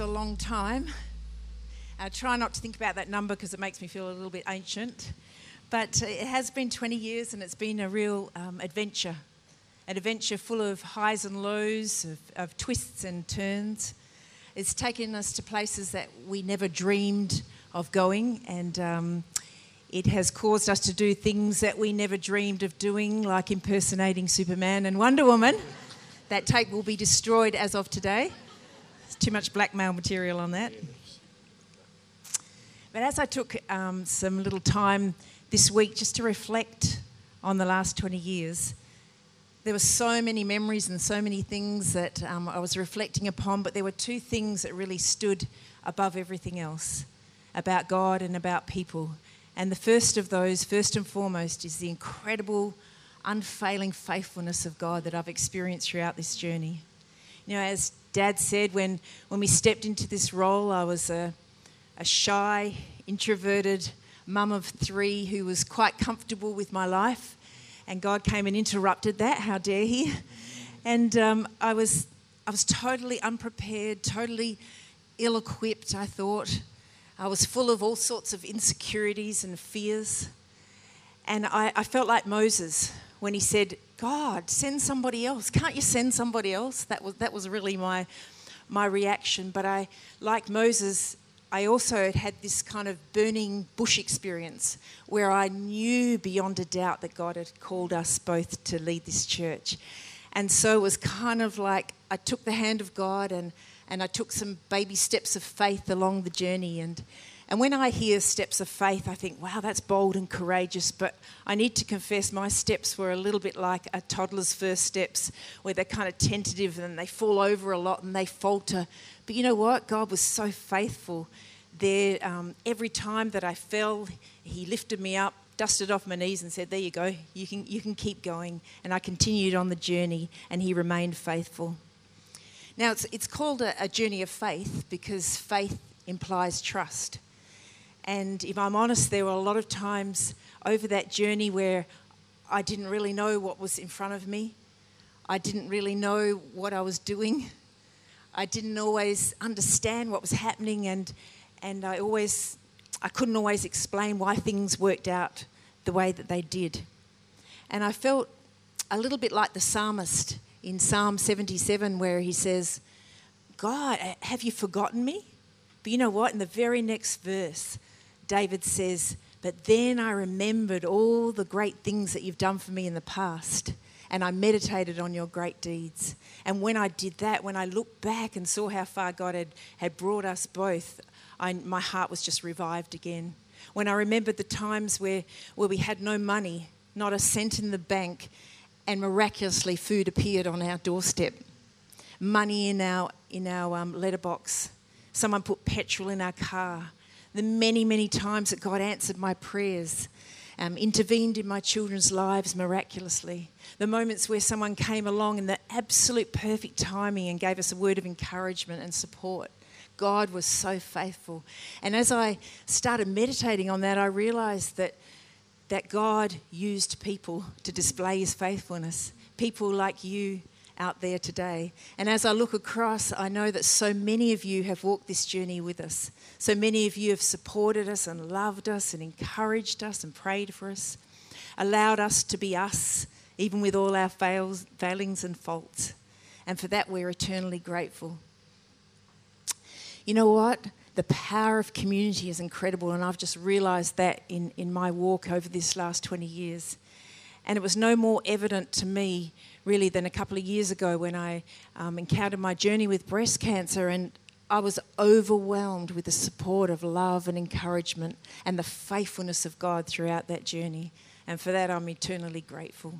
a long time. I try not to think about that number because it makes me feel a little bit ancient. But it has been 20 years and it's been a real um, adventure. An adventure full of highs and lows, of, of twists and turns. It's taken us to places that we never dreamed of going, and um, it has caused us to do things that we never dreamed of doing, like impersonating Superman and Wonder Woman. that tape will be destroyed as of today. There's too much blackmail material on that. But as I took um, some little time this week just to reflect on the last 20 years, there were so many memories and so many things that um, I was reflecting upon, but there were two things that really stood above everything else about God and about people. And the first of those, first and foremost, is the incredible, unfailing faithfulness of God that I've experienced throughout this journey. You know, as Dad said, when, when we stepped into this role, I was a, a shy, introverted mum of three who was quite comfortable with my life and God came and interrupted that. How dare He? And um, I was I was totally unprepared, totally ill-equipped. I thought I was full of all sorts of insecurities and fears, and I, I felt like Moses when he said, "God, send somebody else. Can't you send somebody else?" That was that was really my my reaction. But I, like Moses, I also had this kind of burning bush experience where I knew beyond a doubt that God had called us both to lead this church. And so it was kind of like I took the hand of God and, and I took some baby steps of faith along the journey. And, and when I hear steps of faith, I think, wow, that's bold and courageous. But I need to confess, my steps were a little bit like a toddler's first steps, where they're kind of tentative and they fall over a lot and they falter. But you know what? God was so faithful. There, um, every time that I fell, He lifted me up, dusted off my knees, and said, "There you go. You can you can keep going." And I continued on the journey, and He remained faithful. Now it's it's called a, a journey of faith because faith implies trust. And if I'm honest, there were a lot of times over that journey where I didn't really know what was in front of me. I didn't really know what I was doing. I didn't always understand what was happening, and, and I always, I couldn't always explain why things worked out the way that they did. And I felt a little bit like the psalmist in Psalm 77, where he says, God, have you forgotten me? But you know what? In the very next verse, David says, But then I remembered all the great things that you've done for me in the past and I meditated on your great deeds. And when I did that, when I looked back and saw how far God had, had brought us both, I, my heart was just revived again. When I remembered the times where, where we had no money, not a cent in the bank, and miraculously food appeared on our doorstep, money in our, in our um, letterbox, someone put petrol in our car, the many, many times that God answered my prayers um, intervened in my children's lives miraculously. The moments where someone came along in the absolute perfect timing and gave us a word of encouragement and support. God was so faithful. And as I started meditating on that, I realized that, that God used people to display his faithfulness. People like you out there today. And as I look across, I know that so many of you have walked this journey with us. So many of you have supported us and loved us and encouraged us and prayed for us, allowed us to be us, even with all our fails, failings and faults. And for that, we're eternally grateful. You know what? The power of community is incredible, and I've just realised that in, in my walk over this last 20 years. And it was no more evident to me, really, than a couple of years ago when I um, encountered my journey with breast cancer. And I was overwhelmed with the support of love and encouragement and the faithfulness of God throughout that journey. And for that, I'm eternally grateful.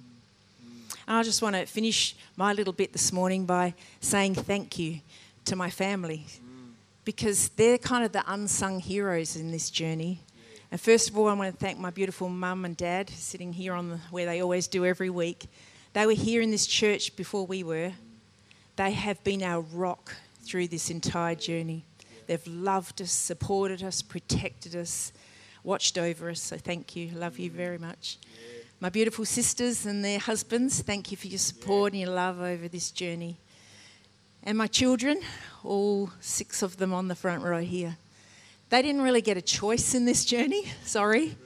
And I just want to finish my little bit this morning by saying thank you to my family because they're kind of the unsung heroes in this journey. And first of all, I want to thank my beautiful mum and dad sitting here on the, where they always do every week. They were here in this church before we were. They have been our rock through this entire journey. They've loved us, supported us, protected us, watched over us. So thank you. Love you very much. My beautiful sisters and their husbands, thank you for your support and your love over this journey. And my children, all six of them on the front row here, they didn't really get a choice in this journey, sorry.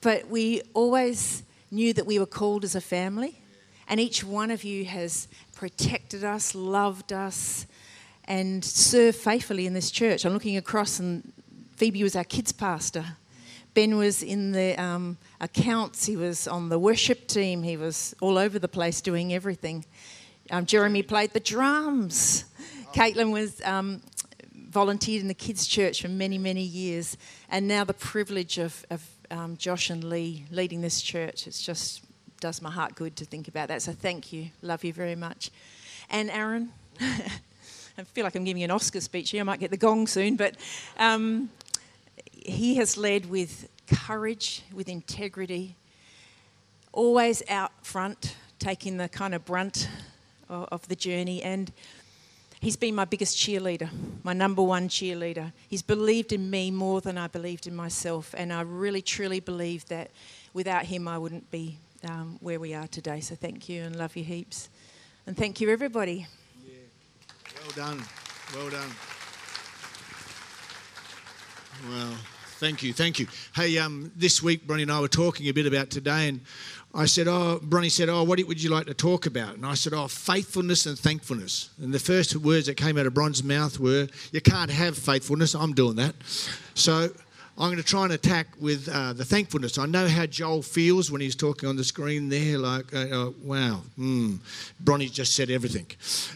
But we always knew that we were called as a family. And each one of you has protected us, loved us, and served faithfully in this church. I'm looking across, and Phoebe was our kids' pastor. Ben was in the um, accounts, he was on the worship team, he was all over the place doing everything. Um, Jeremy played the drums. Caitlin was um, volunteered in the kids' church for many, many years, and now the privilege of, of um, Josh and Lee leading this church. It just does my heart good to think about that. So thank you, love you very much, and Aaron. I feel like I'm giving an Oscar speech here. I might get the gong soon, but um, he has led with courage, with integrity, always out front, taking the kind of brunt of, of the journey, and He's been my biggest cheerleader, my number one cheerleader. He's believed in me more than I believed in myself, and I really truly believe that without him I wouldn't be um, where we are today. So thank you and love you heaps. And thank you, everybody. Yeah. Well done. Well done. Well, thank you. Thank you. Hey, um, this week, Bronnie and I were talking a bit about today, and I said, Oh, Bronnie said, Oh, what would you like to talk about? And I said, Oh, faithfulness and thankfulness. And the first words that came out of Bron's mouth were, You can't have faithfulness. I'm doing that. So I'm going to try and attack with uh, the thankfulness. I know how Joel feels when he's talking on the screen there, like, uh, uh, wow, mm, Bronnie just said everything.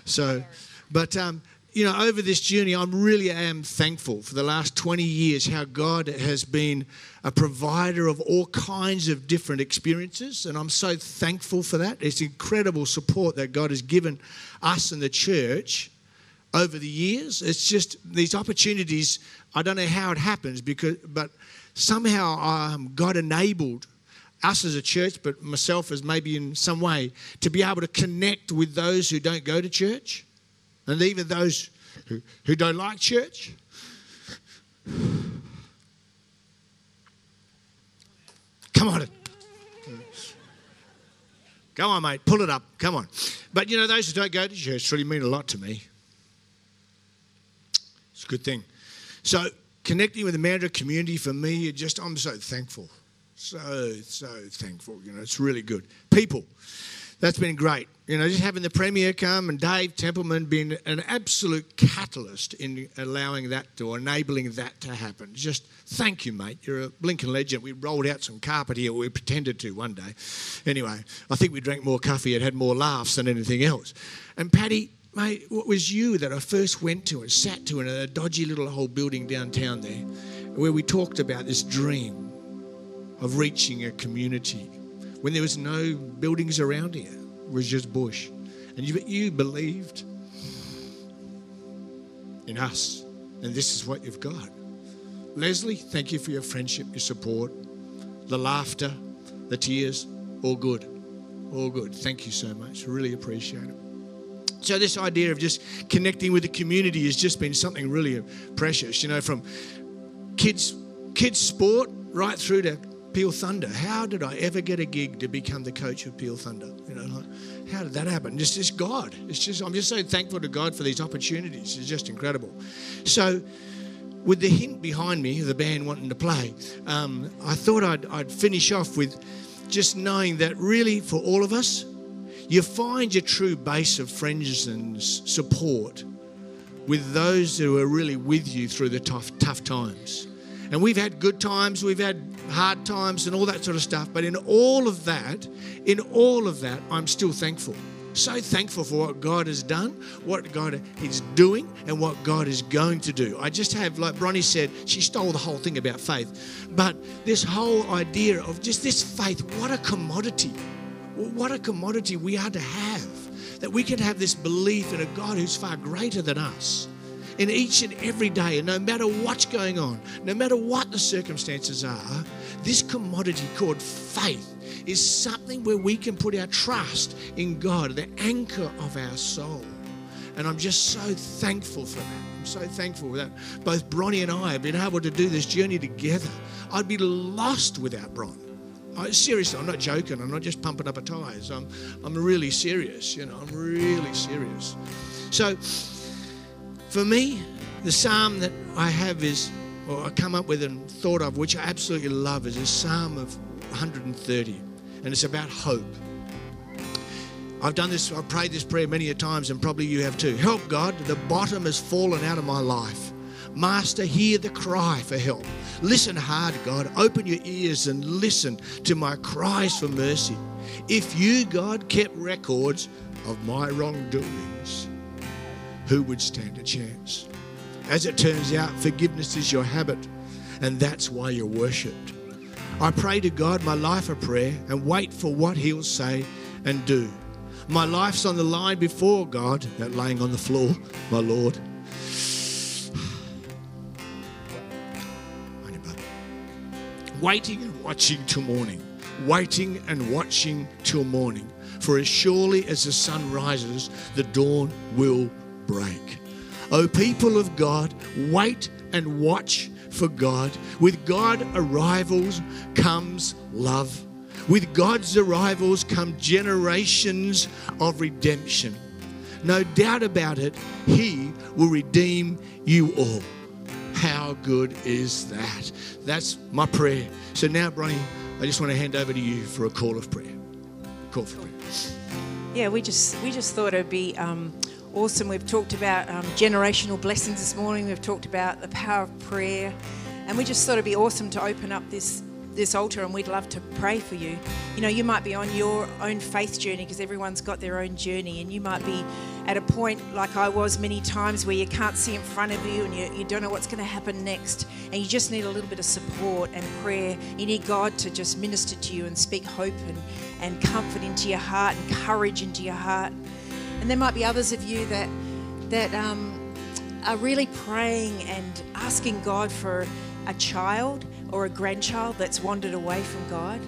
So, but um, you know, over this journey, I really am thankful for the last 20 years how God has been a provider of all kinds of different experiences. And I'm so thankful for that. It's incredible support that God has given us and the church over the years. It's just these opportunities, I don't know how it happens, because, but somehow um, God enabled us as a church, but myself as maybe in some way, to be able to connect with those who don't go to church and even those who, who don't like church. Come on. Come on, mate. Pull it up. Come on. But you know, those who don't go to church really mean a lot to me. It's a good thing. So, connecting with the Mandurah community for me, just I'm so thankful. So, so thankful. You know, it's really good. People that's been great. You know, just having the Premier come and Dave Templeman being an absolute catalyst in allowing that to, enabling that to happen. Just thank you, mate. You're a blinking legend. We rolled out some carpet here. We pretended to one day. Anyway, I think we drank more coffee and had more laughs than anything else. And Paddy, mate, what was you that I first went to and sat to in a dodgy little old building downtown there where we talked about this dream of reaching a community when there was no buildings around here. It was just bush. And you, you believed in us. And this is what you've got. Leslie, thank you for your friendship, your support, the laughter, the tears, all good. All good. Thank you so much. Really appreciate it. So, this idea of just connecting with the community has just been something really precious, you know, from kids, kids' sport right through to Peel Thunder. How did I ever get a gig to become the coach of Peel Thunder? You know, like, how did that happen? It's just God. It's just I'm just so thankful to God for these opportunities. It's just incredible. So, with the hint behind me, the band wanting to play, um, I thought I'd, I'd finish off with just knowing that really for all of us, you find your true base of friends and support with those who are really with you through the tough, tough times. And we've had good times, we've had hard times, and all that sort of stuff. But in all of that, in all of that, I'm still thankful. So thankful for what God has done, what God is doing, and what God is going to do. I just have, like Bronnie said, she stole the whole thing about faith. But this whole idea of just this faith, what a commodity. What a commodity we are to have. That we can have this belief in a God who's far greater than us in each and every day, and no matter what's going on, no matter what the circumstances are, this commodity called faith is something where we can put our trust in God, the anchor of our soul. And I'm just so thankful for that. I'm so thankful that both Bronnie and I have been able to do this journey together. I'd be lost without Bron. I, seriously, I'm not joking. I'm not just pumping up a tires. I'm, I'm really serious. You know, I'm really serious. So, for me, the psalm that I have is, or I come up with and thought of, which I absolutely love, is a psalm of 130, and it's about hope. I've done this, I've prayed this prayer many a times, and probably you have too. Help, God, the bottom has fallen out of my life. Master, hear the cry for help. Listen hard, God. Open your ears and listen to my cries for mercy. If you, God, kept records of my wrongdoings, who would stand a chance? As it turns out, forgiveness is your habit, and that's why you're worshipped. I pray to God my life a prayer and wait for what He'll say and do. My life's on the line before God, that laying on the floor, my Lord. Waiting and watching till morning. Waiting and watching till morning. For as surely as the sun rises, the dawn will break. O people of God, wait and watch for God. With God arrivals comes love. With God's arrivals come generations of redemption. No doubt about it, He will redeem you all. How good is that? That's my prayer. So now, Bronnie, I just want to hand over to you for a call of prayer. Call for prayer. Yeah, we just we just thought it'd be um, awesome. We've talked about um, generational blessings this morning. We've talked about the power of prayer, and we just thought it'd be awesome to open up this this altar and we'd love to pray for you. You know, you might be on your own faith journey because everyone's got their own journey, and you might be at a point like I was many times where you can't see in front of you and you, you don't know what's going to happen next, and you just need a little bit of support and prayer. You need God to just minister to you and speak hope and, and comfort into your heart and courage into your heart. And there might be others of you that that um, are really praying and asking God for a child or a grandchild that's wandered away from God.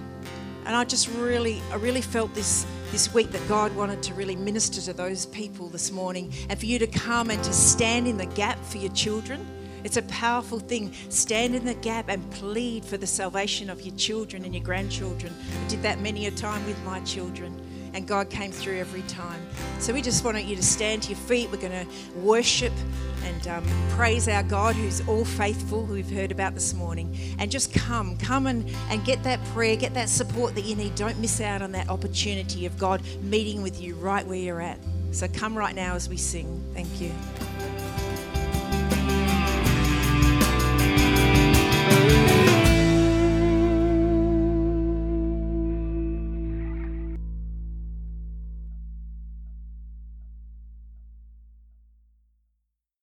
And I just really, I really felt this this week that God wanted to really minister to those people this morning and for you to come and to stand in the gap for your children. It's a powerful thing. Stand in the gap and plead for the salvation of your children and your grandchildren. I did that many a time with my children and God came through every time. So we just want you to stand to your feet. We're going to worship and um, praise our God who's all faithful, who we've heard about this morning. And just come, come and, and get that prayer, get that support that you need. Don't miss out on that opportunity of God meeting with you right where you're at. So come right now as we sing. Thank you.